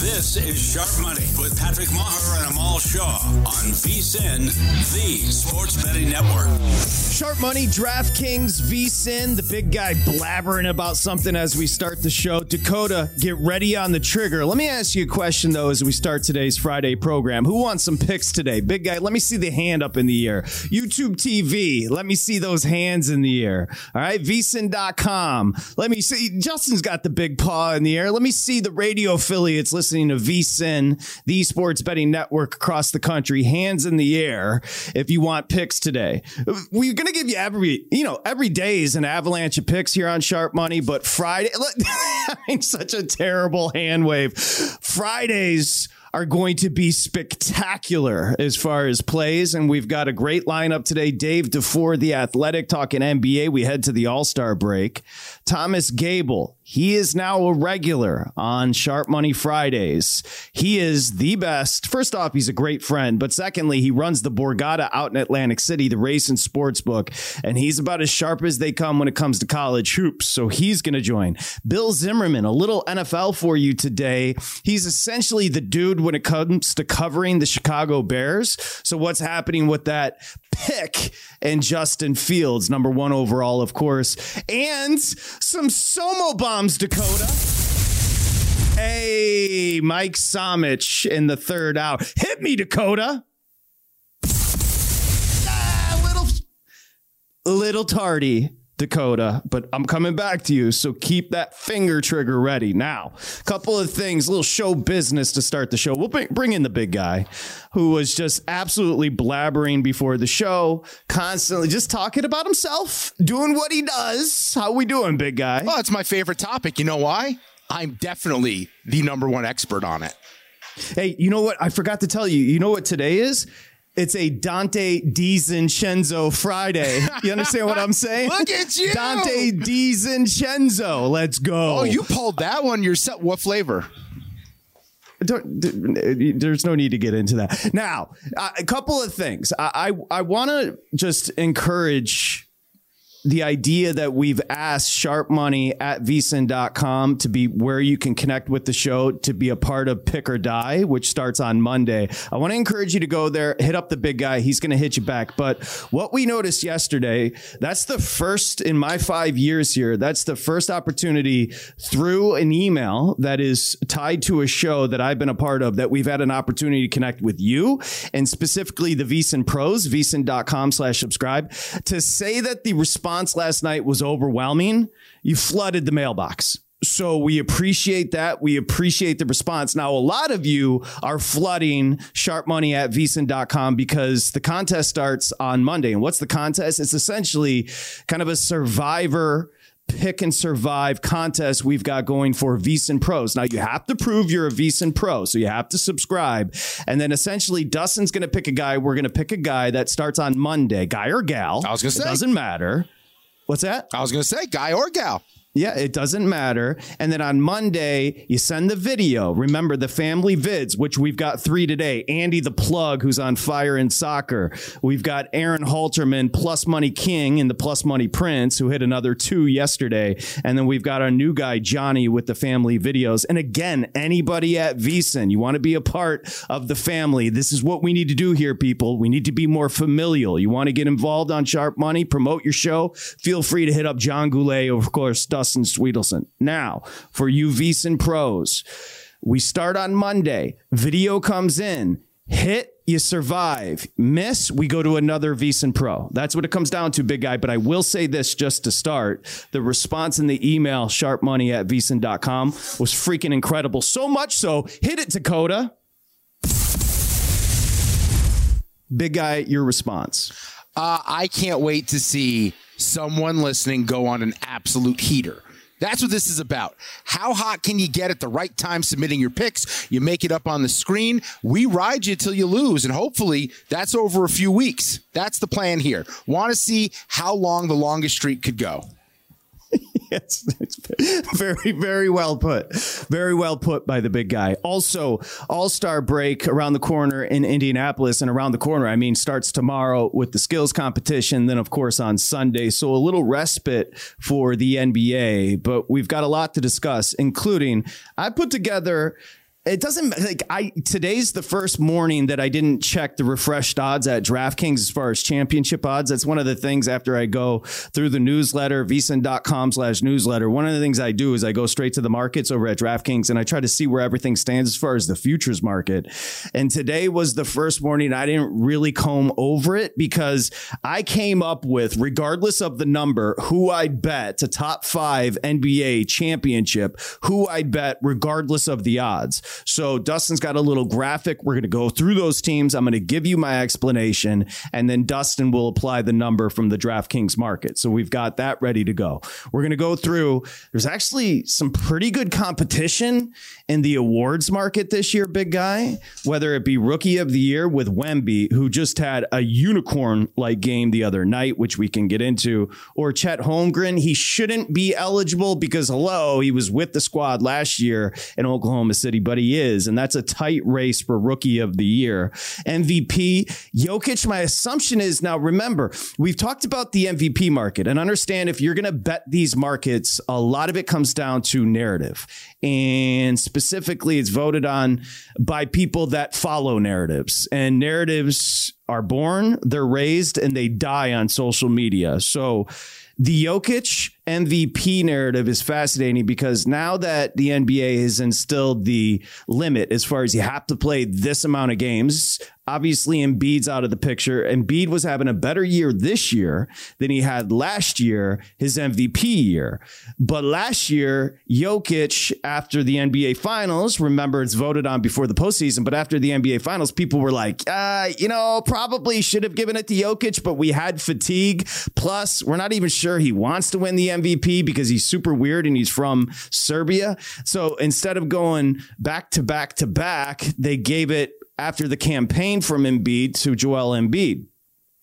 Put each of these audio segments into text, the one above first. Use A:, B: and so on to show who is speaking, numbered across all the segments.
A: This is Sharp Money with Patrick Meagher and Amal Shaw on VSIN, the Sports Betting Network.
B: Sharp Money, DraftKings, VSIN, the big guy blabbering about something as we start the show. Dakota, get ready on the trigger. Let me ask you a question, though, as we start today's Friday program. Who wants some picks today? Big guy, let me see the hand up in the air. YouTube TV, let me see those hands in the air. All right, VSIN.com. Let me see. Justin's got the big paw in the air. Let me see the radio affiliates listening to VSIN, the sports betting network across the country. Hands in the air if you want picks today. We're going to give you every, you know, every day is an avalanche of picks here on Sharp Money, but Friday, having such a terrible hand wave. Fridays are going to be spectacular as far as plays. And we've got a great lineup today. Dave Dufour, the athletic, talking NBA. We head to the All Star break. Thomas Gable, he is now a regular on Sharp Money Fridays. He is the best. First off, he's a great friend, but secondly, he runs the Borgata out in Atlantic City, the race and sports book, and he's about as sharp as they come when it comes to college hoops. So he's going to join. Bill Zimmerman, a little NFL for you today. He's essentially the dude when it comes to covering the Chicago Bears. So what's happening with that pick and Justin Fields, number one overall, of course, and some Somo bombs, Dakota. Hey, Mike Somich in the third hour. Hit me, Dakota. Ah, little, little tardy. Dakota, but I'm coming back to you. So keep that finger trigger ready. Now, a couple of things, little show business to start the show. We'll bring in the big guy who was just absolutely blabbering before the show, constantly just talking about himself, doing what he does. How we doing, big guy?
C: Well, it's my favorite topic. You know why? I'm definitely the number one expert on it.
B: Hey, you know what? I forgot to tell you. You know what today is? It's a Donte DiVincenzo Friday. You understand what I'm saying?
C: Look at you.
B: Donte DiVincenzo. Let's go.
C: Oh, you pulled that one yourself. What flavor?
B: Uh, there's no need to get into that. Now, a couple of things. I, I, I want to just encourage the idea that we've asked sharp money at vsin.com to be where you can connect with the show to be a part of pick or die which starts on monday. I want to encourage you to go there hit up the big guy he's going to hit you back. But what we noticed yesterday that's the first in my five years here that's the first opportunity through an email that is tied to a show that i've been a part of that we've had an opportunity to connect with you and specifically the vsin pros vsin.com slash subscribe to say that the response response last night was overwhelming. You flooded the mailbox. So we appreciate that. We appreciate the response. Now, a lot of you are flooding sharpmoney at vsin.com because the contest starts on Monday. And what's the contest? It's essentially kind of a survivor pick and survive contest we've got going for VSIN pros. Now you have to prove you're a VSIN pro, so you have to subscribe. And then essentially Dustin's going to pick a guy. We're going to pick a guy that starts on Monday, guy or gal.
C: I was going to say.
B: It doesn't matter. What's that?
C: I was going to say guy or gal.
B: Yeah, it doesn't matter. And then on Monday, you send the video. Remember the family vids, which we've got three today. Andy the plug, who's on fire in soccer. We've got Aaron Halterman, Plus Money King, and the Plus Money Prince, who hit another two yesterday. And then we've got our new guy, Johnny, with the family videos. And again, anybody at VSiN, you want to be a part of the family. This is what we need to do here, people. We need to be more familial. You want to get involved on Sharp Money, promote your show, feel free to hit up John Goulet, of course, Dustin Swedelson. Now, for you VSiN pros, we start on Monday. Video comes in. Hit, you survive. Miss, we go to another VSiN Pro. That's what it comes down to, big guy. But I will say this just to start. The response in the email, sharpmoney at VSiN.com, was freaking incredible. So much so, hit it, Dakota. Big guy, your response.
C: Uh, I can't wait to see someone listening go on an absolute heater. That's what this is about. How hot can you get at the right time submitting your picks? You make it up on the screen. We ride you till you lose, and hopefully that's over a few weeks. That's the plan here. Want to see how long the longest streak could go.
B: yes, it's very, very well put. Very well put by the big guy. Also, All Star break around the corner in Indianapolis, and around the corner, I mean, starts tomorrow with the skills competition. Then, of course, on Sunday. So a little respite for the NBA, but we've got a lot to discuss, including I put together it doesn't like I today's the first morning that I didn't check the refreshed odds at DraftKings as far as championship odds. That's one of the things after I go through the newsletter, vsin.com slash newsletter. One of the things I do is I go straight to the markets over at DraftKings and I try to see where everything stands as far as the futures market. And today was the first morning I didn't really comb over it because I came up with, regardless of the number, who I'd bet to top five NBA championship, who I'd bet regardless of the odds. So Dustin's got a little graphic. We're going to go through those teams. I'm going to give you my explanation, and then Dustin will apply the number from the DraftKings market. So we've got that ready to go. We're going to go through. There's actually some pretty good competition in the awards market this year, big guy. Whether it be Rookie of the Year with Wemby, who just had a unicorn like game the other night, which we can get into, or Chet Holmgren. He shouldn't be eligible because hello, he was with the squad last year in Oklahoma City, but he is. And that's a tight race for rookie of the year. MVP, Jokic, my assumption is now remember, we've talked about the MVP market and understand if you're going to bet these markets, a lot of it comes down to narrative. And specifically, it's voted on by people that follow narratives. And narratives are born, they're raised, and they die on social media. So, the Jokic MVP narrative is fascinating because now that the NBA has instilled the limit as far as you have to play this amount of games, obviously Embiid's out of the picture. Embiid was having a better year this year than he had last year, his MVP year. But last year, Jokic, after the NBA Finals, remember it's voted on before the postseason, but after the NBA Finals, people were like, uh, you know, probably should have given it to Jokic, but we had fatigue. Plus, we're not even sure he wants to win the MVP because he's super weird and he's from Serbia. So instead of going back to back to back, they gave it after the campaign from Embiid to Joel Embiid.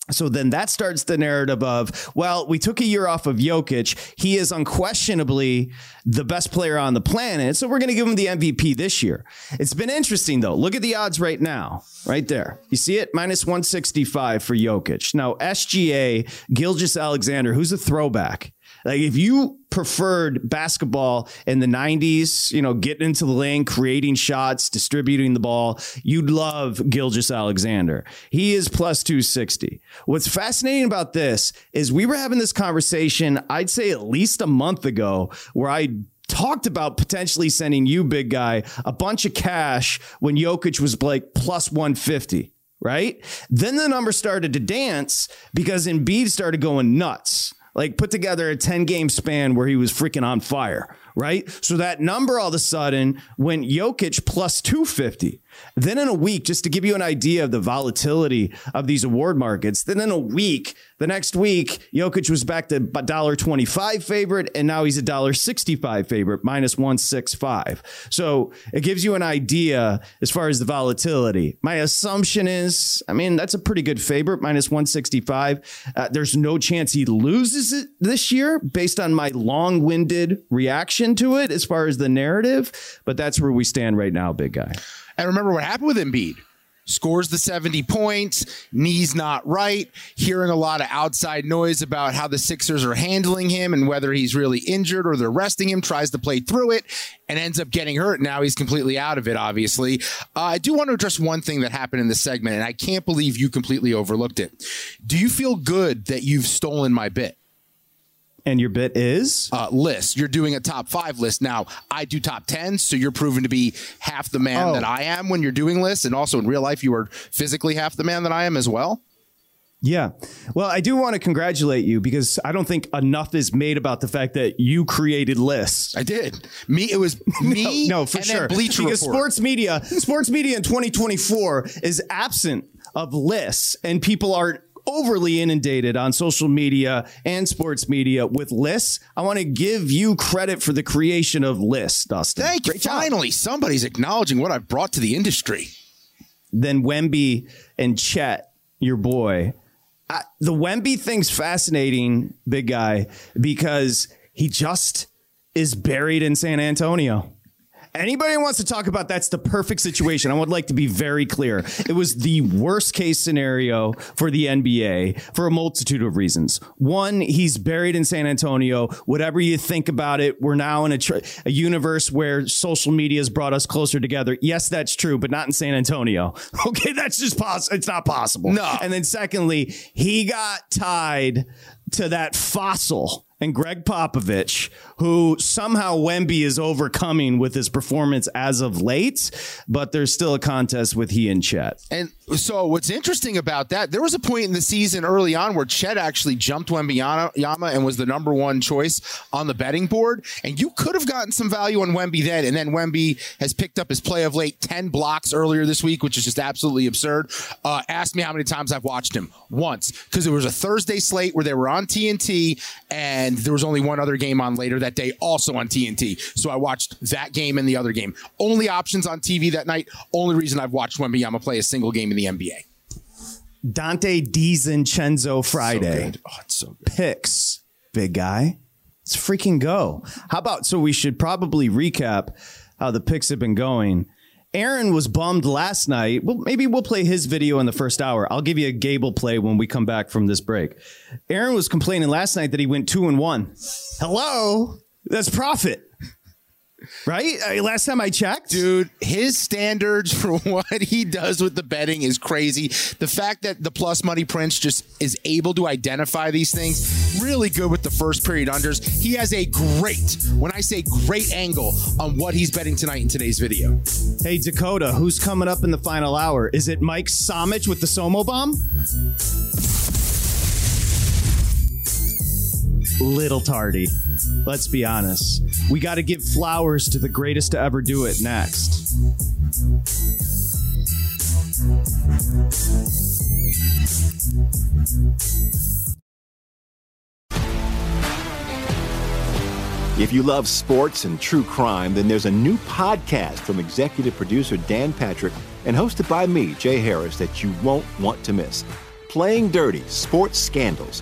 B: So then that starts the narrative of, well, we took a year off of Jokic. He is unquestionably the best player on the planet. So we're going to give him the MVP this year. It's been interesting though. Look at the odds right now, right there. You see it? Minus 165 for Jokic. Now, SGA, Gilgeous-Alexander, who's a throwback. Like if you preferred basketball in the 90s, you know, getting into the lane, creating shots, distributing the ball, you'd love Gilgeous-Alexander. He is plus 260. What's fascinating about this is we were having this conversation, I'd say at least a month ago, where I talked about potentially sending you, big guy, a bunch of cash when Jokic was like plus 150 right? Then the number started to dance because Embiid started going nuts like put together a 10 game span where he was freaking on fire, right? So that number all of a sudden went Jokic plus 250. Then in a week, just to give you an idea of the volatility of these award markets, then in a week, the next week, Jokic was back to $1.25 favorite, and now he's a $1.65 favorite, minus 165. So it gives you an idea as far as the volatility. My assumption is, I mean, that's a pretty good favorite, minus 165. Uh, there's no chance he loses it this year based on my long winded reaction to it as far as the narrative, but that's where we stand right now, big guy.
C: And remember what happened with Embiid. Scores the 70 points, knees not right, hearing a lot of outside noise about how the Sixers are handling him and whether he's really injured or they're resting him, tries to play through it and ends up getting hurt. Now he's completely out of it, obviously. Uh, I do want to address one thing that happened in this segment, and I can't believe you completely overlooked it. Do you feel good that you've stolen my bit?
B: And your bit is
C: uh, list. You're doing a top five list now. I do top ten, so you're proven to be half the man
B: Oh.
C: that I am when you're doing lists, and also in real life, you are physically half the man that I am as well.
B: Yeah. Well, I do want to congratulate you because I don't think enough is made about the fact that you created lists.
C: I did. Me, it was me.
B: no, for
C: and
B: sure.
C: Bleacher
B: because
C: Report.
B: sports media, sports media in 2024 is absent of lists, and people are overly inundated on social media and sports media with lists. I want to give you credit for the creation of lists, Dustin.
C: Thank you.
B: Job.
C: Finally, somebody's acknowledging what I've brought to the industry.
B: Then Wemby and Chet, your boy. I, the Wemby thing's fascinating, big guy, because he just is buried in San Antonio. Anybody wants to talk about that's the perfect situation. I would like to be very clear. It was the worst case scenario for the NBA for a multitude of reasons. One, he's buried in San Antonio. Whatever you think about it, we're now in a, tr- a universe where social media has brought us closer together. Yes, that's true, but not in San Antonio. Okay, that's just possible. It's not possible.
C: No.
B: And then secondly, he got tied to that fossil and Gregg Popovich, who somehow Wemby is overcoming with his performance as of late, but there's still a contest with he and Chet.
C: And so, what's interesting about that, there was a point in the season early on where Chet actually jumped Wembanyama and was the number one choice on the betting board. And you could have gotten some value on Wemby then. And then Wemby has picked up his play of late 10 blocks earlier this week, which is just absolutely absurd. Uh, ask me how many times I've watched him. Once. Because it was a Thursday slate where they were on TNT, and there was only one other game on later that day, also on TNT. So I watched that game and the other game. Only options on TV that night. Only reason I've watched Wembanyama play a single game in the NBA.
B: Donte DiVincenzo Friday.
C: So. Oh, it's so good.
B: picks, big guy. Let's freaking go. How about so we should probably recap how the picks have been going. Aaron was bummed last night. Well, maybe we'll play his video in the first hour. I'll give you a Gable play when we come back from this break. Aaron was complaining last night that he went two and one. Hello, that's profit, right? Uh, last time I checked,
C: Dude, his standards for what he does with the betting is crazy. The fact that the plus money prince just is able to identify these things, really good with the first period unders. He has a great, when I say great angle on what he's betting tonight in today's video.
B: Hey Dakota, who's coming up in the final hour? Is it Mike Somich with the Somo bomb? Little tardy. Let's be honest. We got to give flowers to the greatest to ever do it next.
D: If you love sports and true crime, then there's a new podcast from executive producer Dan Patrick and hosted by me, Jay Harris, that you won't want to miss. Playing Dirty Sports Scandals.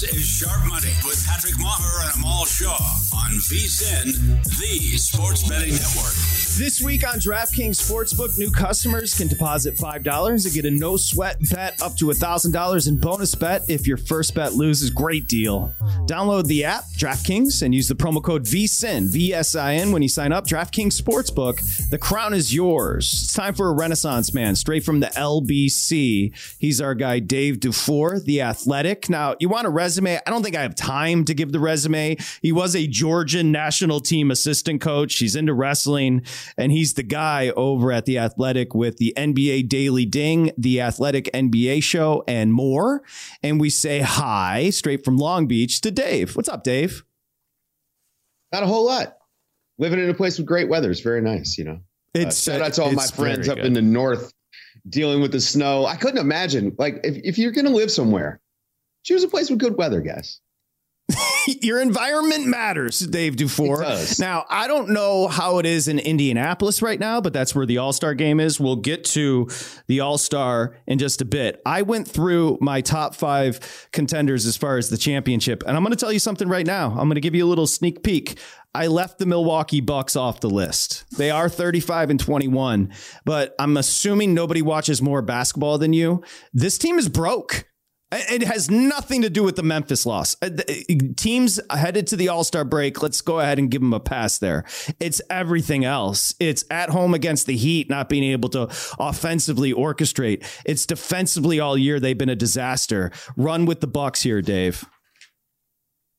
A: This is Sharp Money with Patrick Meagher and Amal Shaw on VSIN, the sports betting network.
B: This week on DraftKings Sportsbook, new customers can deposit $5 and get a no sweat bet up to $1,000 in bonus bet if your first bet loses. Great deal. Download the app, DraftKings, and use the promo code VSIN, V-S-I-N, when you sign up. DraftKings Sportsbook, the crown is yours. It's time for a Renaissance man, straight from the LBC. He's our guy, Dave Dufour, the athletic. Now, you want a resume? I don't think I have time to give the resume. He was a Georgian national team assistant coach. He's into wrestling, and he's the guy over at the Athletic with the NBA Daily Ding, the Athletic NBA show, and more. And we say hi straight from Long Beach to Dave. What's up, Dave?
E: Not a whole lot. Living in a place with great weather is very nice, you know.
B: It's
E: uh, shout out to all my friends up in the north dealing with the snow. I couldn't imagine, like, if, if you're going to live somewhere, choose a place with good weather, guys.
B: Your environment matters, Dave Dufour. Now, I don't know how it is in Indianapolis right now, but that's where the All Star game is. We'll get to the All Star in just a bit. I went through my top five contenders as far as the championship, and I'm going to tell you something right now. I'm going to give you a little sneak peek. I left the Milwaukee Bucks off the list. They are 35 and 21, but I'm assuming nobody watches more basketball than you. This team is broke. It has nothing to do with the Memphis loss. Uh, teams headed to the All Star break. Let's go ahead and give them a pass there. It's everything else. It's at home against the Heat, not being able to offensively orchestrate. It's defensively all year. They've been a disaster. Run with the Bucks here, Dave.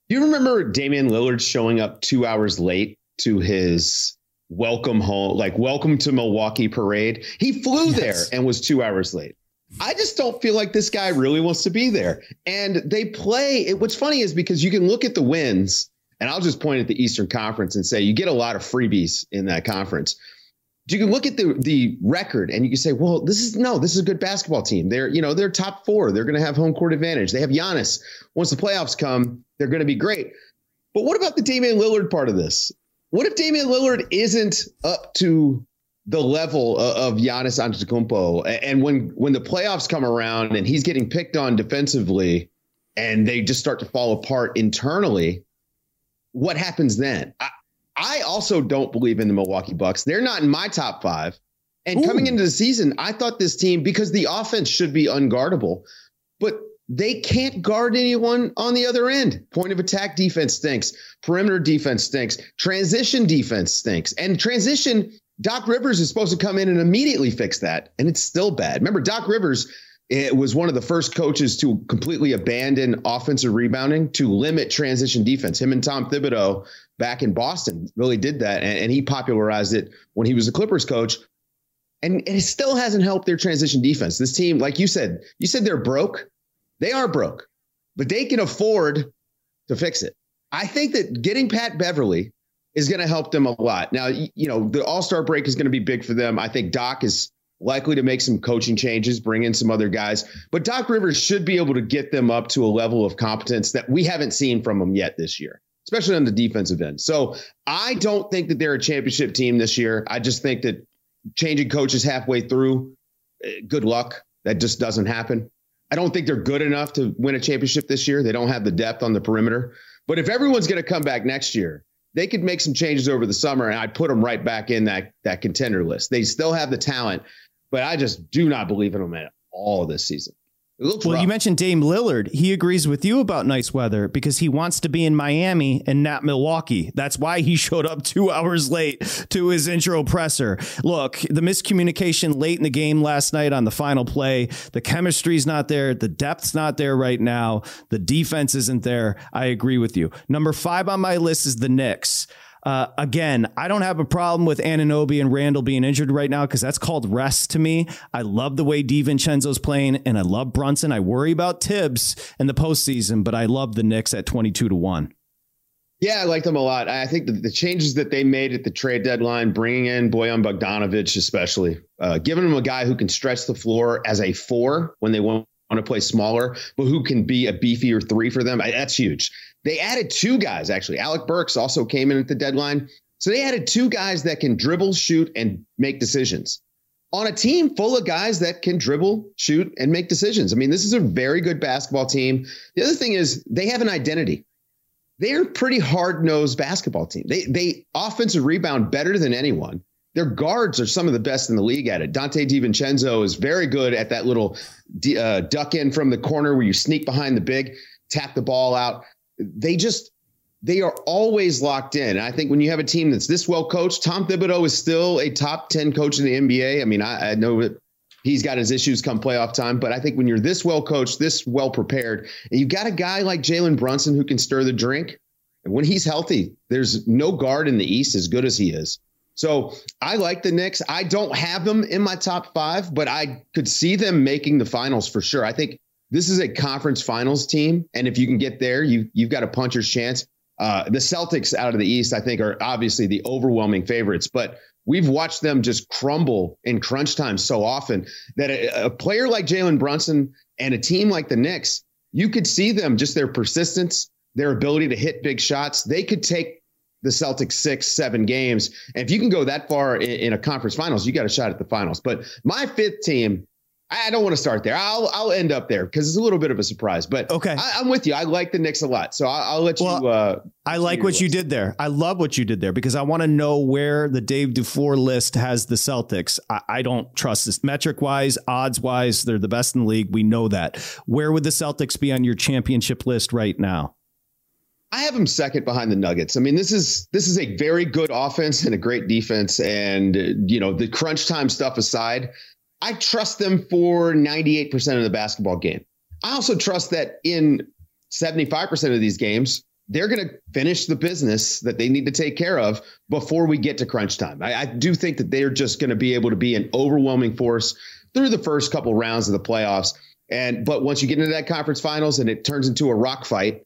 E: Do you remember Damian Lillard showing up two hours late to his welcome home, like welcome to Milwaukee parade? He flew yes. there and was two hours late. I just don't feel like this guy really wants to be there. And they play. It, what's funny is because you can look at the wins, and I'll just point at the Eastern Conference and say you get a lot of freebies in that conference. You can look at the the record and you can say, well, this is no, this is a good basketball team. They're you know they're top four. They're going to have home court advantage. They have Giannis. Once the playoffs come, they're going to be great. But what about the Damian Lillard part of this? What if Damian Lillard isn't up to the level of Giannis Antetokounmpo. And when when the playoffs come around and he's getting picked on defensively, and they just start to fall apart internally, what happens then? I, I also don't believe in the Milwaukee Bucks. They're not in my top five. And Ooh. coming into the season, I thought this team because the offense should be unguardable, but they can't guard anyone on the other end. Point of attack defense stinks. Perimeter defense stinks. Transition defense stinks. And transition Doc Rivers is supposed to come in and immediately fix that, and it's still bad. Remember, Doc Rivers it was one of the first coaches to completely abandon offensive rebounding to limit transition defense. Him and Tom Thibodeau back in Boston really did that, and, and he popularized it when he was the Clippers coach. And it still hasn't helped their transition defense. This team, like you said, you said they're broke. They are broke, but they can afford to fix it. I think that getting Pat Beverley is going to help them a lot. Now, you know, the All Star break is going to be big for them. I think Doc is likely to make some coaching changes, bring in some other guys, but Doc Rivers should be able to get them up to a level of competence that we haven't seen from them yet this year, especially on the defensive end. So I don't think that they're a championship team this year. I just think that changing coaches halfway through, eh, good luck. That just doesn't happen. I don't think they're good enough to win a championship this year. They don't have the depth on the perimeter. But if everyone's going to come back next year, they could make some changes over the summer, and I'd put them right back in that that contender list. They still have the talent, but I just do not believe in them at all this season
B: well, rough. you mentioned Dame Lillard. He agrees with you about nice weather because he wants to be in Miami and not Milwaukee. That's why he showed up two hours late to his intro presser. Look, the miscommunication late in the game last night on the final play, the chemistry's not there, the depth's not there right now, the defense isn't there. I agree with you. Number five on my list is the Knicks. Uh, again, I don't have a problem with Anunoby and Randle being injured right now because that's called rest to me. I love the way DiVincenzo's playing, and I love Brunson. I worry about Thibs in the postseason, but I love the Knicks at 22 to 1.
E: Yeah, I like them a lot. I think the, changes that they made at the trade deadline, bringing in Bojan Bogdanovic, especially, uh, giving them a guy who can stretch the floor as a four when they want to play smaller, but who can be a beefier three for them. That's huge. They added two guys, actually. Alec Burks also came in at the deadline. So they added two guys that can dribble, shoot, and make decisions on a team full of guys that can dribble, shoot, and make decisions. I mean, this is a very good basketball team. The other thing is they have an identity. They're a pretty hard nosed basketball team. They they offensive rebound better than anyone. Their guards are some of the best in the league at it. Donte DiVincenzo is very good at that little uh, duck in from the corner where you sneak behind the big, tap the ball out they just they are always locked in. I think when you have a team that's this well coached, Tom Thibodeau is still a top 10 coach in the NBA. I mean, I, I know that he's got his issues come playoff time, but I think when you're this well coached, this well prepared, and you've got a guy like Jalen Brunson who can stir the drink, and when he's healthy, there's no guard in the East as good as he is. So I like the Knicks. I don't have them in my top five, but I could see them making the finals for sure. I think this is a conference finals team, and if you can get there, you you've got a puncher's chance. Uh, the Celtics out of the East, I think, are obviously the overwhelming favorites, but we've watched them just crumble in crunch time so often that a, a player like Jalen Brunson and a team like the Knicks, you could see them just their persistence, their ability to hit big shots. They could take the Celtics six, seven games. And if you can go that far in, in a conference finals, you got a shot at the finals. But my fifth team I don't want to start there. I'll I'll end up there because it's a little bit of a surprise. But
B: okay,
E: I, am with you. I like the Knicks a lot, so I'll, I'll let well, you. Uh,
B: I like what list. you did there. I love what you did there because I want to know where the Dave Dufour list has the Celtics. I, I don't trust this metric wise, odds wise. They're the best in the league. We know that. Where would the Celtics be on your championship list right now?
E: I have them second behind the Nuggets. I mean, this is this is a very good offense and a great defense, and you know the crunch time stuff aside, I trust them for 98% of the basketball game. I also trust that in 75% of these games, they're going to finish the business that they need to take care of before we get to crunch time. I, I do think that they're just going to be able to be an overwhelming force through the first couple rounds of the playoffs. And but once you get into that conference finals and it turns into a rock fight,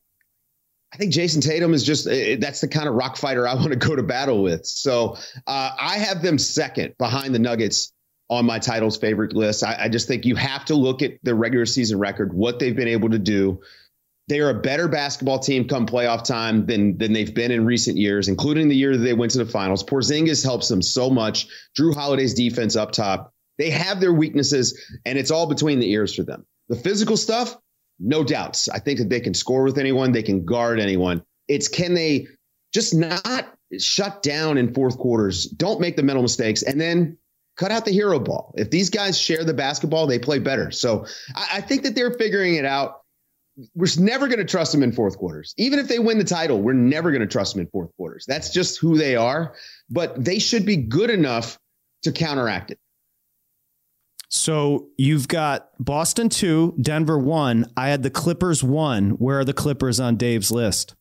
E: I think Jayson Tatum is just eh, that's the kind of rock fighter I want to go to battle with. So uh, I have them second behind the Nuggets on my titles favorite list. I, I, just think you have to look at the regular season record, what they've been able to do. They are a better basketball team come playoff time than than they've been in recent years, including the year that they went to the finals. Porzingis helps them so much. Jrue Holiday's defense up top. They have their weaknesses, and it's all between the ears for them. The physical stuff, no doubts. I think that they can score with anyone, they can guard anyone. It's can they just not shut down in fourth quarters, don't make the mental mistakes, and then cut out the hero ball. If these guys share the basketball, they play better. So I, I think that they're figuring it out. We're never going to trust them in fourth quarters. Even if they win the title, we're never going to trust them in fourth quarters. That's just who they are. But they should be good enough to counteract it.
B: So you've got Boston two, Denver one. I had the Clippers one. Where are the Clippers on Dave's list?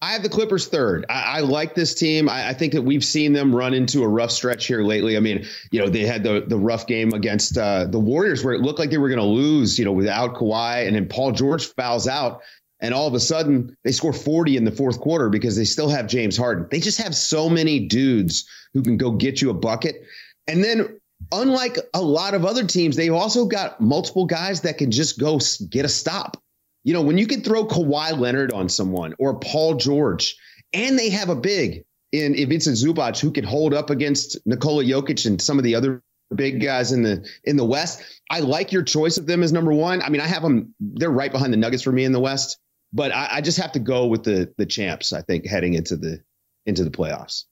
E: I have the Clippers third. I, I like this team. I, I, think that we've seen them run into a rough stretch here lately. I mean, you know, they had the the rough game against uh, the Warriors where it looked like they were going to lose, you know, without Kawhi, and then Paul George fouls out, and all of a sudden they score 40 in the fourth quarter because they still have James Harden. They just have so many dudes who can go get you a bucket. And then unlike a lot of other teams, they've also got multiple guys that can just go get a stop. You know, when you can throw Kawhi Leonard on someone or Paul George, and they have a big in Vincent Zubac who can hold up against Nikola Jokic and some of the other big guys in the in the West. I like your choice of them as number one. I mean, I have them; they're right behind the Nuggets for me in the West, but I, I just have to go with the the champs. I think heading into the into the playoffs.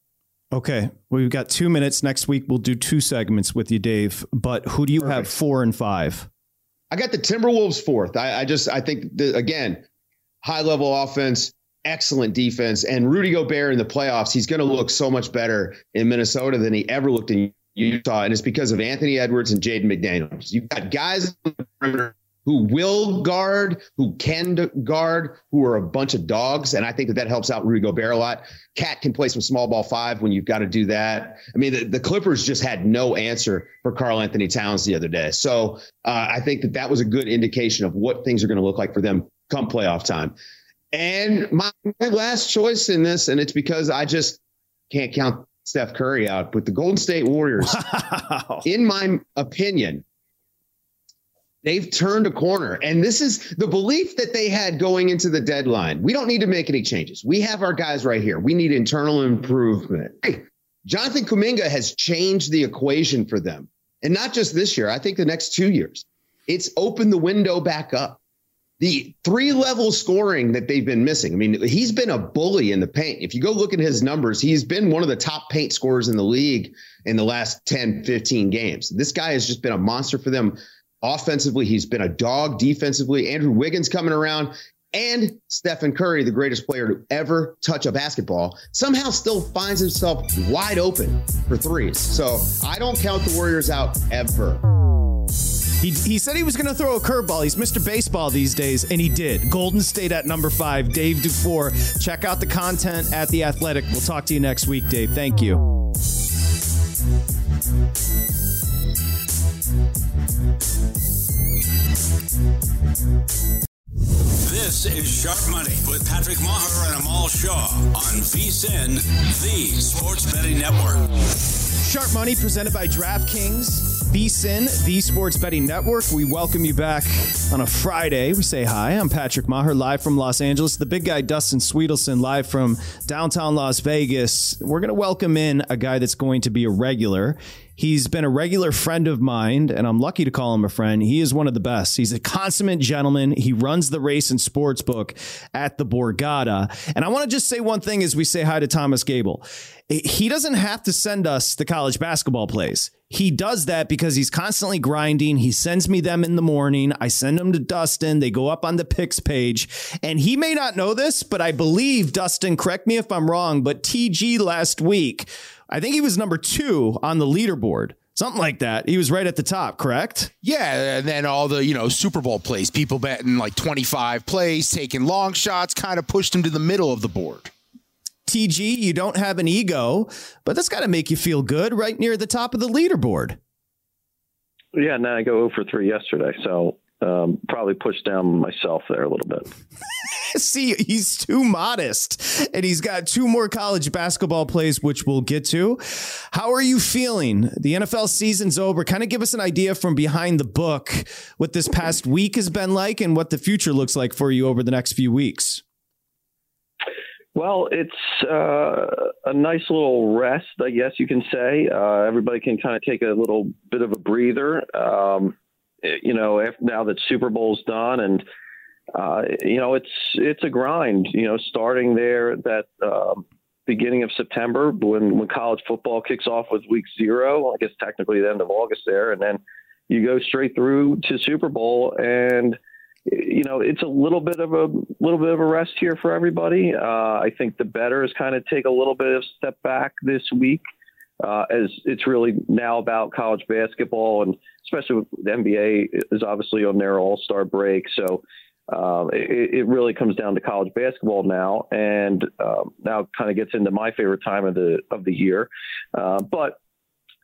B: Okay, well, we've got two minutes. Next week we'll do two segments with you, Dave. But who do you Perfect. have four and five?
E: I got the Timberwolves fourth. I, I just I think the, again, high level offense, excellent defense, and Rudy Gobert in the playoffs. He's going to look so much better in Minnesota than he ever looked in Utah, and it's because of Anthony Edwards and Jaden McDaniels. You've got guys who will guard, who can guard, who are a bunch of dogs. And I think that that helps out Rudy Gobert a lot. Cat can play some small ball five when you've got to do that. I mean, the, the Clippers just had no answer for Karl-Anthony Towns the other day. So uh, I think that that was a good indication of what things are going to look like for them come playoff time. And my, my last choice in this, and it's because I just can't count Steph Curry out, but the Golden State Warriors, wow. in my opinion, They've turned a corner. And this is the belief that they had going into the deadline. We don't need to make any changes. We have our guys right here. We need internal improvement. Hey, Jonathan Kuminga has changed the equation for them. And not just this year, I think the next two years. It's opened the window back up. The three level scoring that they've been missing. I mean, he's been a bully in the paint. If you go look at his numbers, he's been one of the top paint scorers in the league in the last 10, 15 games. This guy has just been a monster for them Offensively, he's been a dog. Defensively, Andrew Wiggins coming around. And Stephen Curry, the greatest player to ever touch a basketball, somehow still finds himself wide open for threes. So I don't count the Warriors out ever.
B: He, he said he was going to throw a curveball. He's Mr. Baseball these days, and he did. Golden State at number five, Dave Dufour. Check out the content at The Athletic. We'll talk to you next week, Dave. Thank you.
A: This is Sharp Money with Patrick Meagher and Amal Shaw on VSIN, the Sports Betting Network.
B: Sharp Money presented by DraftKings, VSIN, the Sports Betting Network. We welcome you back on a Friday. We say hi. I'm Patrick Meagher, live from Los Angeles. The big guy, Dustin Swedelson, live from downtown Las Vegas. We're going to welcome in a guy that's going to be a regular. He's been a regular friend of mine, and I'm lucky to call him a friend. He is one of the best. He's a consummate gentleman. He runs the race and sports book at the Borgata. And I want to just say one thing as we say hi to Thomas Gable. He doesn't have to send us the college basketball plays. He does that because he's constantly grinding. He sends me them in the morning. I send them to Dustin. They go up on the picks page. And he may not know this, but I believe, Dustin, correct me if I'm wrong, but TG last week I think he was number two on the leaderboard. Something like that. He was right at the top, correct?
C: Yeah, and then all the, you know, Super Bowl plays, people betting like 25 plays, taking long shots, kind of pushed him to the middle of the board.
B: TG, you don't have an ego, but that's got to make you feel good right near the top of the leaderboard.
F: Yeah, now I go 0 for 3 yesterday, so um, probably pushed down myself there a little bit.
B: See, he's too modest, and he's got two more college basketball plays, which we'll get to. How are you feeling? The NFL season's over. Kind of give us an idea from behind the book what this past week has been like and what the future looks like for you over the next few weeks.
F: Well, it's uh, a nice little rest, I guess you can say. Uh, everybody can kind of take a little bit of a breather. Um, you know, now that Super Bowl's done and uh, you know, it's it's a grind. You know, starting there that um, beginning of September when when college football kicks off with week zero. I guess technically the end of August there, and then you go straight through to Super Bowl and you know it's a little bit of a little bit of a rest here for everybody. Uh, I think the bettors kind of take a little bit of step back this week uh, as it's really now about college basketball and especially with the NBA is obviously on their All Star break. So uh, it, it, really comes down to college basketball now, and um, now kind of gets into my favorite time of the of the year. Uh, but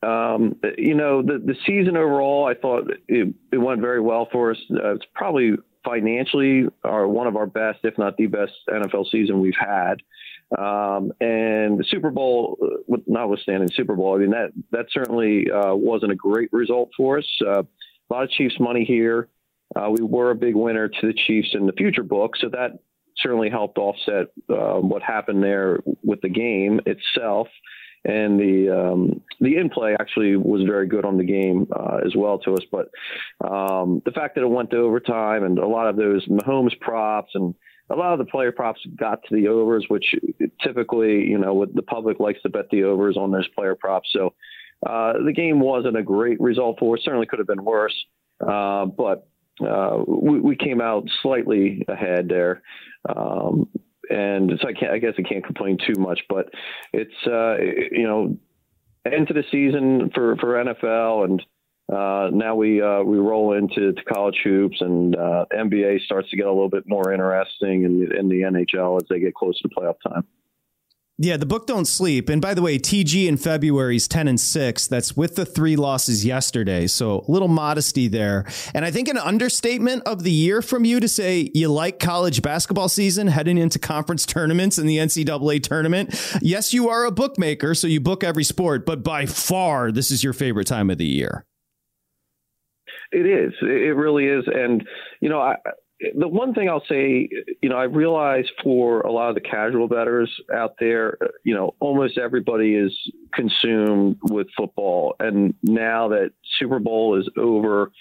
F: um, you know, the the season overall, I thought it, it went very well for us. Uh, it's probably financially our one of our best, if not the best, NFL season we've had. Um, and the Super Bowl, uh, notwithstanding Super Bowl, I mean that that certainly uh, wasn't a great result for us. Uh, a lot of Chiefs money here. Uh, we were a big winner to the Chiefs in the future book, so that certainly helped offset uh, what happened there with the game itself. And the um, the in play actually was very good on the game uh, as well to us. But um, the fact that it went to overtime and a lot of those Mahomes props and a lot of the player props got to the overs, which typically, you know, the public likes to bet the overs on those player props. So uh, the game wasn't a great result for us. Certainly could have been worse, uh, but uh, we, we, came out slightly ahead there. Um, and so I, I guess I can't complain too much, but it's, uh, you know, end the season for, for NFL and uh, now we uh, we roll into college hoops, and uh, NBA starts to get a little bit more interesting in the, in the NHL as they get closer to playoff time.
B: Yeah, the book don't sleep. And by the way, TG in February is 10 and 6. That's with the three losses yesterday. So a little modesty there. And I think an understatement of the year from you to say you like college basketball season heading into conference tournaments and the NCAA tournament. Yes, you are a bookmaker, so you book every sport, but by far this is your favorite time of the year.
F: It is. It really is. And, you know, I, the one thing I'll say, you know, I realize for a lot of the casual bettors out there, you know, almost everybody is consumed with football. And now that Super Bowl is over,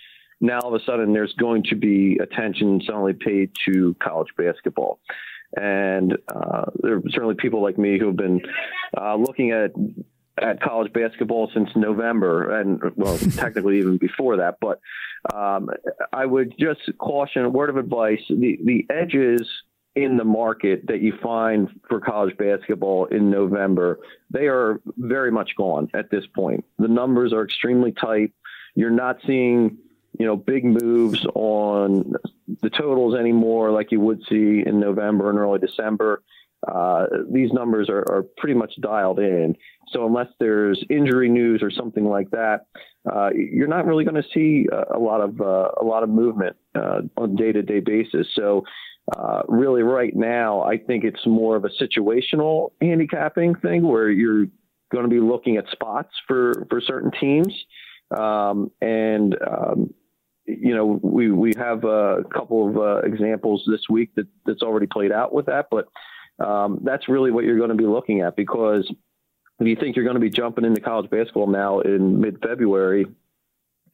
F: now all of a sudden there's going to be attention suddenly paid to college basketball. And uh, there are certainly people like me who have been uh, looking at at college basketball since November, and well, technically even before that. But um, I would just caution a word of advice: the the edges in the market that you find for college basketball in November, they are very much gone at this point. The numbers are extremely tight. You're not seeing you know big moves on the totals anymore like you would see in November and early December. Uh, these numbers are, are, pretty much dialed in. So unless there's injury news or something like that, uh, you're not really going to see a, a, lot of uh, a lot of movement uh, on day to day basis. So uh, really, right now, I think it's more of a situational handicapping thing where you're going to be looking at spots for for certain teams, um, and um, you know we we have a couple of examples this week that that's already played out with that, but um, that's really what you're going to be looking at because if you think you're going to be jumping into college basketball now in mid February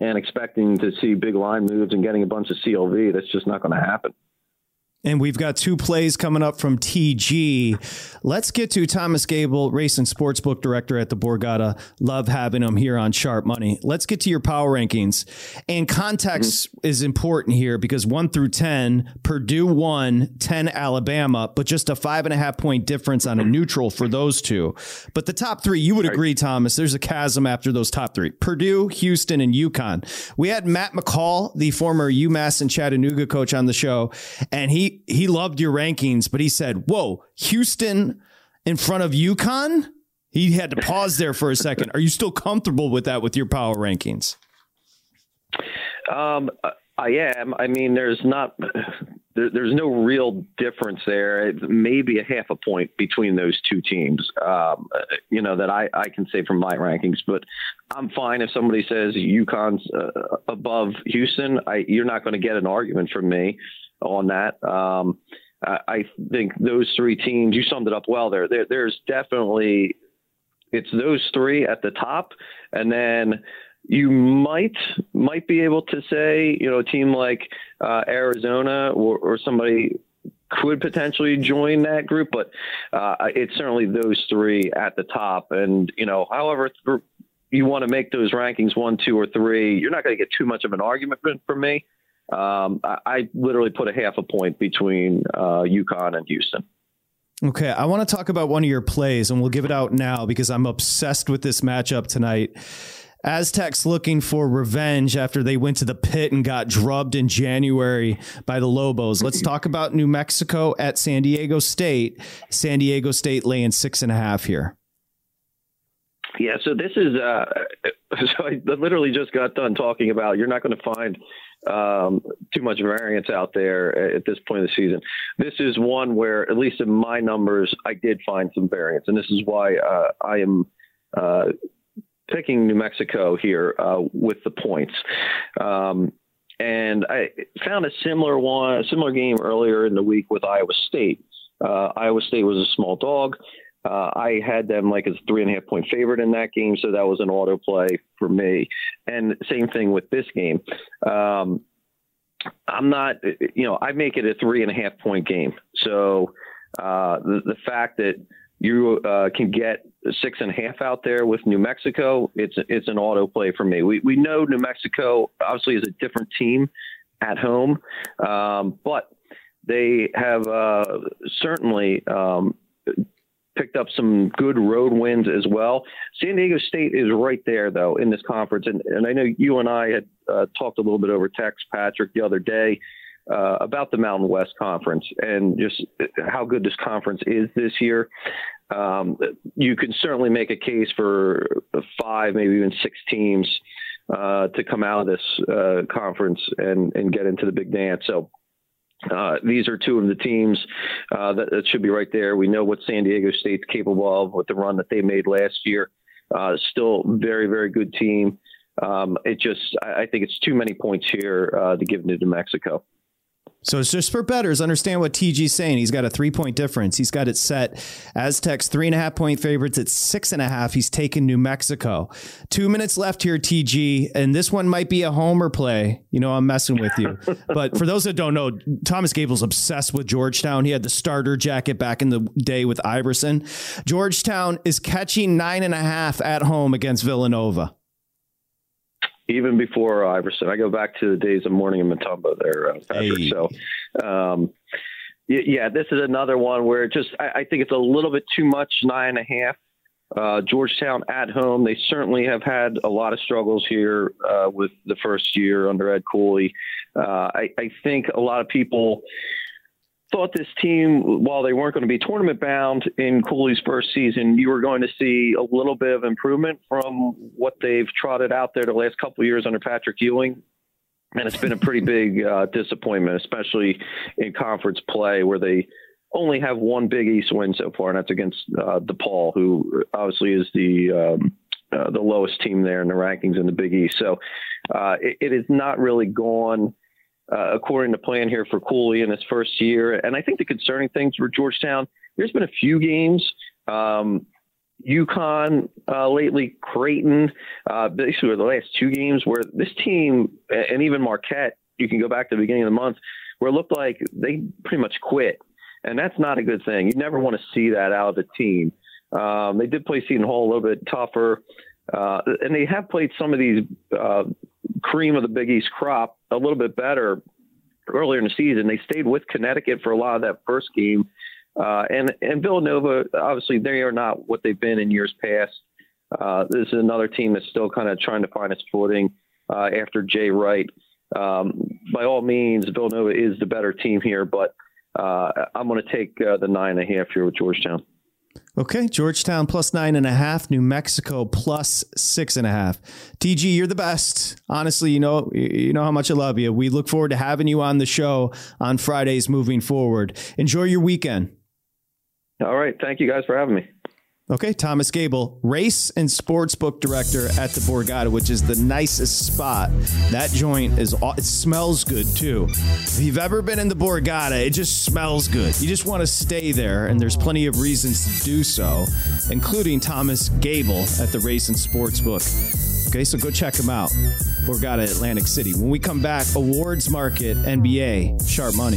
F: and expecting to see big line moves and getting a bunch of CLV, that's just not going to happen.
B: And we've got two plays coming up from TG. Let's get to Thomas Gable, race and sportsbook director at the Borgata. Love having him here on Sharp Money. Let's get to your power rankings. And context mm-hmm. is important here because one through 10, Purdue won, 10 Alabama, but just a five and a half point difference on a neutral for those two. But the top three, you would agree, Thomas, there's a chasm after those top three Purdue, Houston, and UConn. We had Matt McCall, the former UMass and Chattanooga coach, on the show, and he he loved your rankings, but he said, "Whoa, Houston in front of UConn." He had to pause there for a second. Are you still comfortable with that with your power rankings?
F: Um, I am. I mean, there's not there, there's no real difference there. Maybe a half a point between those two teams. Um, you know that I I can say from my rankings, but I'm fine if somebody says UConn's uh, above Houston. I you're not going to get an argument from me on that. Um, I think those three teams, you summed it up well there. there. There's definitely, it's those three at the top. And then you might might be able to say, you know, a team like uh, Arizona or, or, somebody could potentially join that group, but uh, it's certainly those three at the top. And you know, however you want to make those rankings one, two, or three, you're not going to get too much of an argument from me. Um, I, I, literally put a half a point between uh, UConn and Houston.
B: Okay, I want to talk about one of your plays, and we'll give it out now because I'm obsessed with this matchup tonight. Aztecs looking for revenge after they went to the pit and got drubbed in January by the Lobos. Let's talk about New Mexico at San Diego State. San Diego State laying six and a half here.
F: Yeah, so this is uh, so I literally just got done talking about you're not going to find um, too much variance out there at this point of the season. This is one where, at least in my numbers, I did find some variance, and this is why uh, I am uh, picking New Mexico here uh, with the points. Um, and I found a similar one, a similar game earlier in the week with Iowa State. Uh, Iowa State was a small dog. Uh, I had them like as three and a half point favorite in that game, so that was an auto play for me. And same thing with this game. Um, I'm not, you know, I make it a three and a half point game. So uh, the, the fact that you uh, can get six and a half out there with New Mexico, it's it's an auto play for me. We we know New Mexico obviously is a different team at home, um, but they have uh, certainly um, picked up some good road wins as well. San Diego State is right there though in this conference, and and I know you and I had uh, talked a little bit over text, Patrick, the other day. Uh, about the Mountain West Conference and just how good this conference is this year um, you can certainly make a case for five, maybe even six teams uh, to come out of this uh, conference and, and get into the big dance. So uh, these are two of the teams uh, that, that, should be right there. We know what San Diego State's capable of with the run that they made last year. Uh, still very, very good team. Um, it just, I, I think it's too many points here uh, to give to New Mexico.
B: So it's just for bettors. Understand what TG's saying. He's got a three point difference. He's got it set. Aztecs three and a half point favorites at six and a half. He's taken New Mexico. Two minutes left here, TG, and this one might be a homer play. You know, I'm messing with you. but for those that don't know, Thomas Gable's obsessed with Georgetown. He had the starter jacket back in the day with Iverson. Georgetown is catching nine and a half at home against Villanova
F: even before Iverson. I go back to the days of Mourning in Mutombo there, uh, Patrick. Hey. So, um, yeah, this is another one where just I, I, think it's a little bit too much nine and a half. Uh, Georgetown at home, they certainly have had a lot of struggles here uh, with the first year under Ed Cooley. Uh, I, I think a lot of people thought this team, while they weren't going to be tournament bound in Cooley's first season, you were going to see a little bit of improvement from what they've trotted out there the last couple of years under Patrick Ewing. And it's been a pretty big uh, disappointment, especially in conference play where they only have one Big East win so far, and that's against uh, DePaul, who obviously is the um, uh, the lowest team there in the rankings in the Big East. So uh, it, it has not really gone – uh, according to plan here for Cooley in his first year. And I think the concerning things for Georgetown, there's been a few games. Um, UConn uh, lately, Creighton, uh, basically the last two games where this team and even Marquette, you can go back to the beginning of the month, where it looked like they pretty much quit. And that's not a good thing. You never want to see that out of the team. Um, they did play Seton Hall a little bit tougher. Uh, and they have played some of these uh, cream of the Big East crop a little bit better earlier in the season. They stayed with Connecticut for a lot of that first game. Uh, and, and Villanova, obviously, they are not what they've been in years past. Uh, this is another team that's still kind of trying to find its footing uh, after Jay Wright. Um, by all means, Villanova is the better team here, but uh, I'm going to take the nine and a half here with Georgetown.
B: Okay, Georgetown plus nine and a half, New Mexico plus six and a half. TG, you're the best. Honestly, you know you know how much I love you. We look forward to having you on the show on Fridays moving forward. Enjoy your weekend.
F: All right, thank you guys for having me.
B: Okay, Thomas Gable, race and sportsbook director at the Borgata, which is the nicest spot. That joint is it smells good too. If you've ever been in the Borgata, it just smells good. You just want to stay there, and there's plenty of reasons to do so, including Thomas Gable at the Race and Sportsbook. Okay, so go check him out. Borgata, Atlantic City. When we come back, awards market, NBA, sharp money.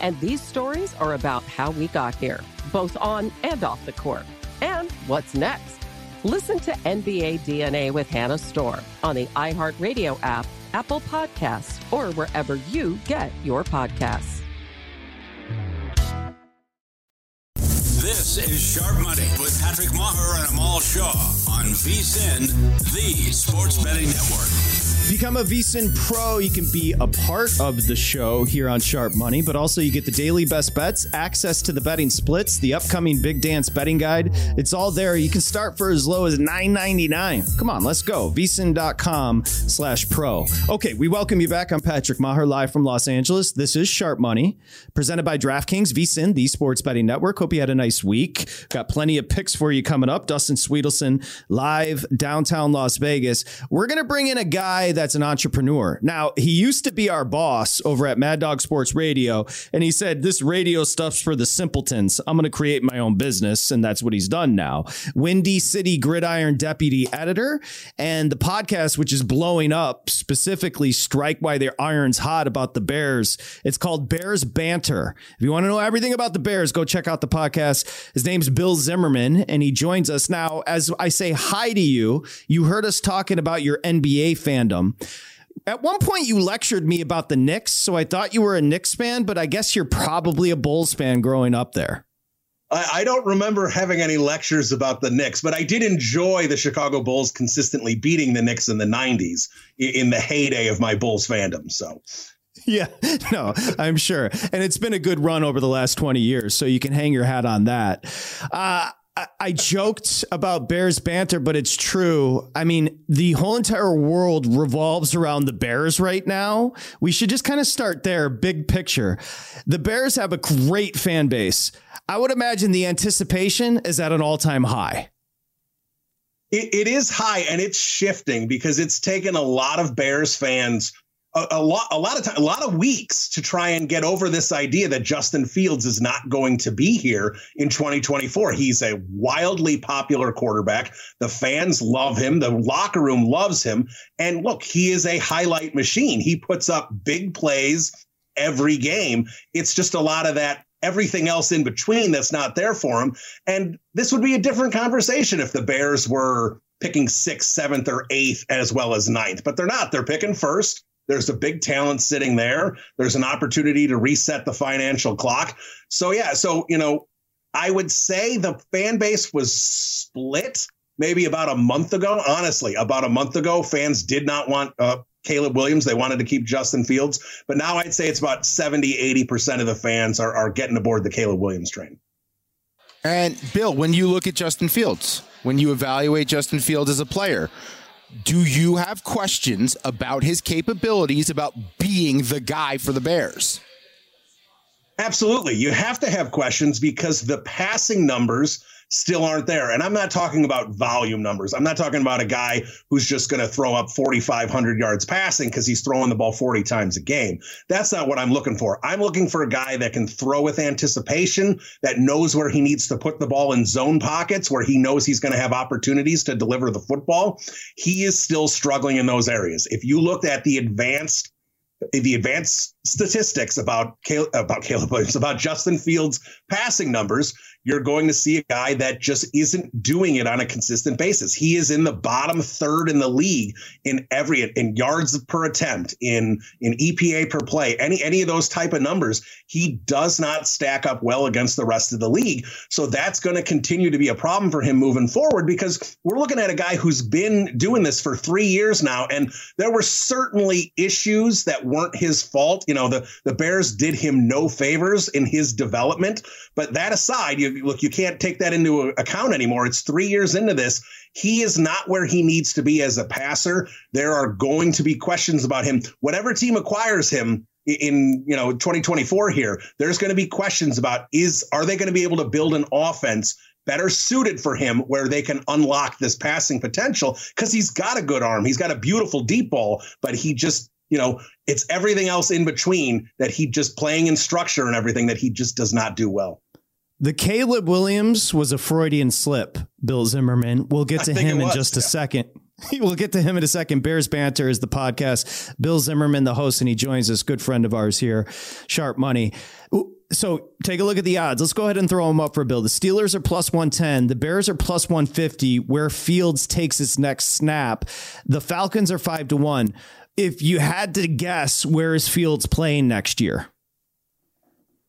G: And these stories are about how we got here, both on and off the court. And what's next? Listen to NBA DNA with Hannah Storm on the iHeartRadio app, Apple Podcasts, or wherever you get your podcasts.
A: This is Sharp Money with Patrick Meagher and Amal Shaw on VSIN, the sports betting network.
B: Become a VSIN Pro. You can be a part of the show here on Sharp Money, but also you get the daily best bets, access to the betting splits, the upcoming Big Dance betting guide. It's all there. You can start for as low as $9.99. Come on, let's go. VSIN.com slash pro. Okay, we welcome you back. I'm Patrick Meagher, live from Los Angeles. This is Sharp Money, presented by DraftKings, VSIN, the sports betting network. Hope you had a nice week. Got plenty of picks for you coming up. Dustin Swedelson, live downtown Las Vegas. We're going to bring in a guy that's an entrepreneur. Now, he used to be our boss over at Mad Dog Sports Radio, and he said, This radio stuff's for the simpletons. I'm going to create my own business. And that's what he's done now. Windy City Gridiron Deputy Editor, and the podcast, which is blowing up, specifically Strike Why Their Iron's Hot about the Bears. It's called Bears Banter. If you want to know everything about the Bears, go check out the podcast. His name's Bill Zimmerman, and he joins us now. As I say hi to you, you heard us talking about your NBA fandom. At one point, you lectured me about the Knicks, so I thought you were a Knicks fan, but I guess you're probably a Bulls fan growing up there.
H: I, I don't remember having any lectures about the Knicks, but I did enjoy the Chicago Bulls consistently beating the Knicks in the 90s in, in the heyday of my Bulls fandom. So
B: yeah, no, I'm sure. And it's been a good run over the last 20 years. So you can hang your hat on that. Uh, I, joked about Bears banter, but it's true. I mean, the whole entire world revolves around the Bears right now. We should just kind of start there, big picture. The Bears have a great fan base. I would imagine the anticipation is at an all time high.
H: It, it is high and it's shifting because it's taken a lot of Bears fans a, a, lot a lot of time a lot of weeks to try and get over this idea that Justin Fields is not going to be here in 2024. He's a wildly popular quarterback. The fans love him, the locker room loves him, and look, he is a highlight machine. He puts up big plays every game. It's just a lot of that everything else in between that's not there for him. And this would be a different conversation if the Bears were picking sixth, seventh, or eighth as well as ninth, but they're not. They're picking first. There's a big talent sitting there. There's an opportunity to reset the financial clock. So, yeah, so, you know, I would say the fan base was split maybe about a month ago. Honestly, about a month ago, fans did not want uh, Caleb Williams. They wanted to keep Justin Fields. But now I'd say it's about 70, 80% of the fans are, are getting aboard the Caleb Williams train.
C: And Bill, when you look at Justin Fields, when you evaluate Justin Fields as a player, do you have questions about his capabilities about being the guy for the Bears?
H: Absolutely. You have to have questions because the passing numbers still aren't there. And I'm not talking about volume numbers. I'm not talking about a guy who's just going to throw up 4,500 yards passing because he's throwing the ball 40 times a game. That's not what I'm looking for. I'm looking for a guy that can throw with anticipation, that knows where he needs to put the ball in zone pockets, where he knows he's going to have opportunities to deliver the football. He is still struggling in those areas. If you looked at the advanced the advanced statistics about Caleb, about Caleb Williams, about Justin Fields' passing numbers, you're going to see a guy that just isn't doing it on a consistent basis. He is in the bottom third in the league in every in yards per attempt, in in EPA per play, any any of those type of numbers. He does not stack up well against the rest of the league. So that's going to continue to be a problem for him moving forward because we're looking at a guy who's been doing this for three years now, and there were certainly issues that weren't his fault. You know, the the Bears did him no favors in his development, but that aside, you look, you can't take that into account anymore. It's three years into this. He is not where he needs to be as a passer. There are going to be questions about him. Whatever team acquires him in you know 2024 here, there's going to be questions about is are they going to be able to build an offense better suited for him where they can unlock this passing potential because he's got a good arm. He's got a beautiful deep ball, but he just you know, it's everything else in between that he just playing in structure and everything that he just does not do well.
B: The Caleb Williams was a Freudian slip, Bill Zimmerman. We'll get to him in just a yeah. second. We'll get to him in a second. Bears Banter is the podcast. Bill Zimmerman, the host, and he joins us, good friend of ours here, Sharp Money. So take a look at the odds. Let's go ahead and throw them up for Bill. The Steelers are plus 110. The Bears are plus 150, where Fields takes his next snap. The Falcons are 5 to 1. If you had to guess, where is Fields playing next year?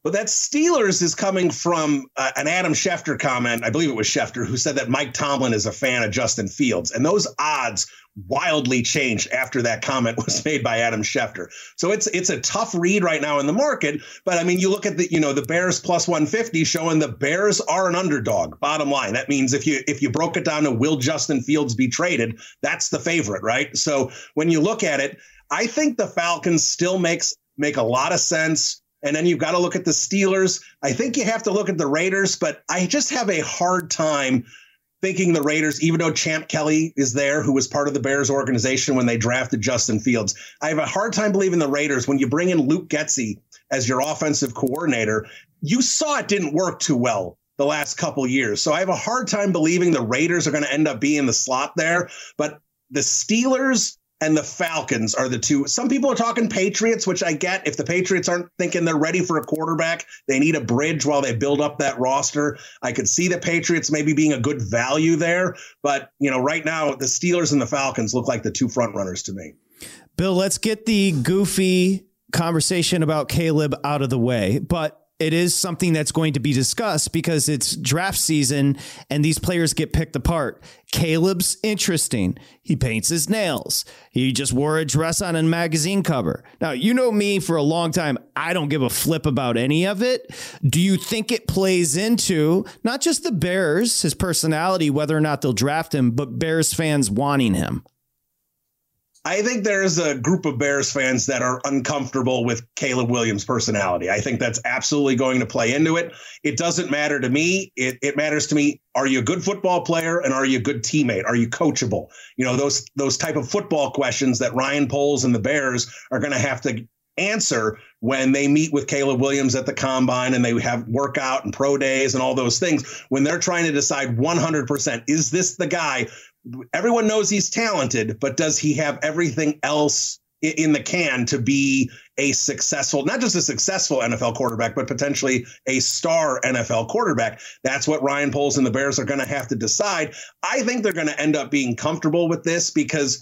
H: But that Steelers is coming from uh, an Adam Schefter comment. I believe it was Schefter who said that Mike Tomlin is a fan of Justin Fields. And those odds wildly changed after that comment was made by Adam Schefter. So it's it's a tough read right now in the market. But I mean, you look at the you know the Bears plus 150 showing the Bears are an underdog. Bottom line, that means if you if you broke it down to will Justin Fields be traded, that's the favorite, right? So when you look at it, I think the Falcons still makes make a lot of sense. And then you've got to look at the Steelers. I think you have to look at the Raiders, but I just have a hard time thinking the Raiders, even though Champ Kelly is there, who was part of the Bears organization when they drafted Justin Fields. I have a hard time believing the Raiders when you bring in Luke Getsy as your offensive coordinator. You saw it didn't work too well the last couple years. So I have a hard time believing the Raiders are going to end up being the slot there. But the Steelers and the Falcons are the two. Some people are talking Patriots, which I get. If the Patriots aren't thinking they're ready for a quarterback, they need a bridge while they build up that roster. I could see the Patriots maybe being a good value there, but you know, right now the Steelers and the Falcons look like the two front runners to me.
B: Bill, let's get the goofy conversation about Caleb out of the way, but it is something that's going to be discussed because it's draft season and these players get picked apart. Caleb's interesting. He paints his nails. He just wore a dress on a magazine cover. Now, you know me for a long time. I don't give a flip about any of it. Do you think it plays into not just the Bears, his personality, whether or not they'll draft him, but Bears fans wanting him?
H: I think there's a group of Bears fans that are uncomfortable with Caleb Williams' personality. I think that's absolutely going to play into it. It doesn't matter to me. It, it matters to me. Are you a good football player and are you a good teammate? Are you coachable? You know, those those type of football questions that Ryan Poles and the Bears are going to have to answer when they meet with Caleb Williams at the combine and they have workout and pro days and all those things when they're trying to decide 100% is this the guy everyone knows he's talented, but does he have everything else in the can to be a successful, not just a successful NFL quarterback, but potentially a star NFL quarterback. That's what Ryan Poles and the Bears are going to have to decide. I think they're going to end up being comfortable with this because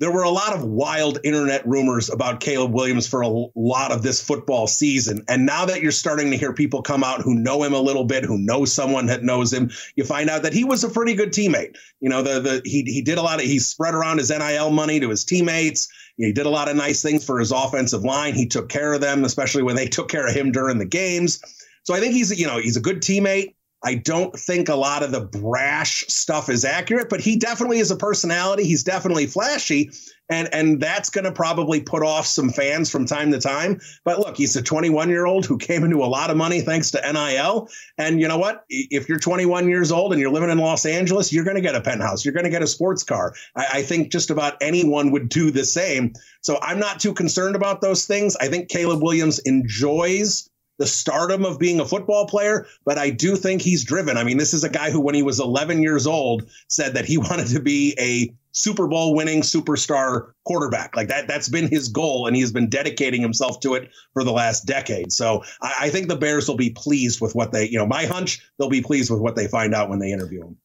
H: there were a lot of wild internet rumors about Caleb Williams for a lot of this football season. And now that you're starting to hear people come out who know him a little bit, who know someone that knows him, you find out that he was a pretty good teammate. You know, the the he he did a lot of he spread around his NIL money to his teammates. He did a lot of nice things for his offensive line. He took care of them, especially when they took care of him during the games. So I think he's you know he's a good teammate. I don't think a lot of the brash stuff is accurate, but he definitely is a personality. He's definitely flashy, and and that's going to probably put off some fans from time to time. But look, he's a 21 year old who came into a lot of money thanks to NIL. And you know what? If you're 21 years old and you're living in Los Angeles, you're going to get a penthouse. You're going to get a sports car. I, I think just about anyone would do the same. So I'm not too concerned about those things. I think Caleb Williams enjoys the stardom of being a football player, but I do think he's driven. I mean, this is a guy who, when he was 11 years old, said that he wanted to be a Super Bowl winning superstar quarterback. Like that, that's been his goal, and he has been dedicating himself to it for the last decade. So I, I think the Bears will be pleased with what they, you know, my hunch, they'll be pleased with what they find out when they interview him.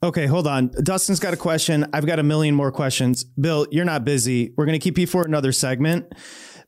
B: Okay, hold on. Dustin's got a question. I've got a million more questions. Bill, you're not busy. We're going to keep you for another segment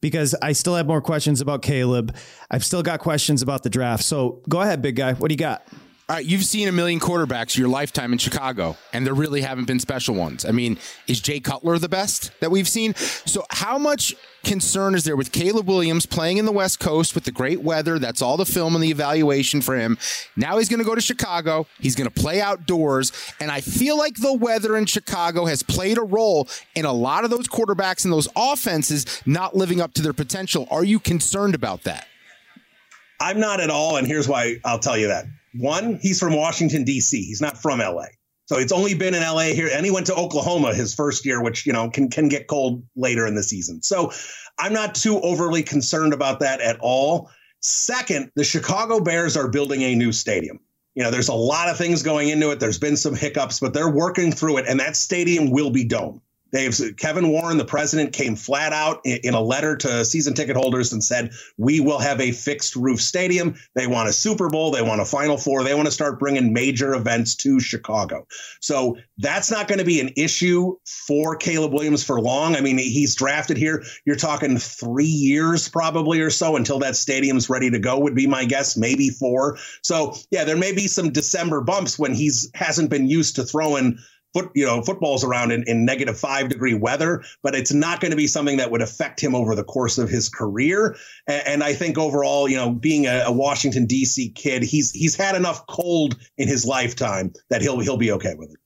B: because I still have more questions about Caleb. I've still got questions about the draft. So go ahead, big guy. What do you got?
C: All right, you've seen a million quarterbacks your lifetime in Chicago, and there really haven't been special ones. I mean, is Jay Cutler the best that we've seen? So, how much concern is there with Caleb Williams playing in the West Coast with the great weather? That's all the film and the evaluation for him. Now he's going to go to Chicago. He's going to play outdoors, and I feel like the weather in Chicago has played a role in a lot of those quarterbacks and those offenses not living up to their potential. Are you concerned about that?
H: I'm not at all, and here's why I'll tell you that. One, he's from Washington, D.C., he's not from LA. So it's only been in LA here, and he went to Oklahoma his first year, which you know can can get cold later in the season. So I'm not too overly concerned about that at all. Second, the Chicago Bears are building a new stadium. You know, there's a lot of things going into it. There's been some hiccups, but they're working through it, and that stadium will be domed. They've Kevin Warren, the president, came flat out in, in, a letter to season ticket holders and said, "We will have a fixed roof stadium. They want a Super Bowl. They want a Final Four. They want to start bringing major events to Chicago." So that's not going to be an issue for Caleb Williams for long. I mean, he's drafted here. You're talking three years probably or so until that stadium's ready to go. Would be my guess, maybe four. So yeah, there may be some December bumps when he's hasn't been used to throwing foot, you know, footballs around in, in negative five degree weather, but it's not going to be something that would affect him over the course of his career. And, and I think overall, you know, being a, a, Washington D.C. kid, he's he's had enough cold in his lifetime that he'll he'll be okay with it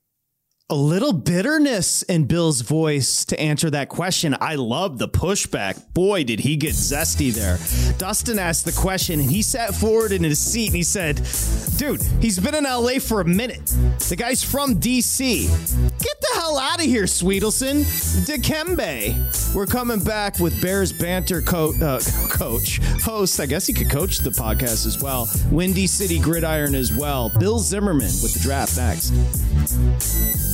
B: a little bitterness in Bill's voice to answer that question. I love the pushback. Boy, did he get zesty there. Dustin asked the question and he sat forward in his seat and he said, Dude, he's been in LA for a minute. The guy's from DC. Get the hell out of here, Swedelson. Dikembe. We're coming back with Bears banter co- uh, coach, host. I guess he could coach the podcast as well. Windy City Gridiron as well. Bill Zimmerman with the draft next.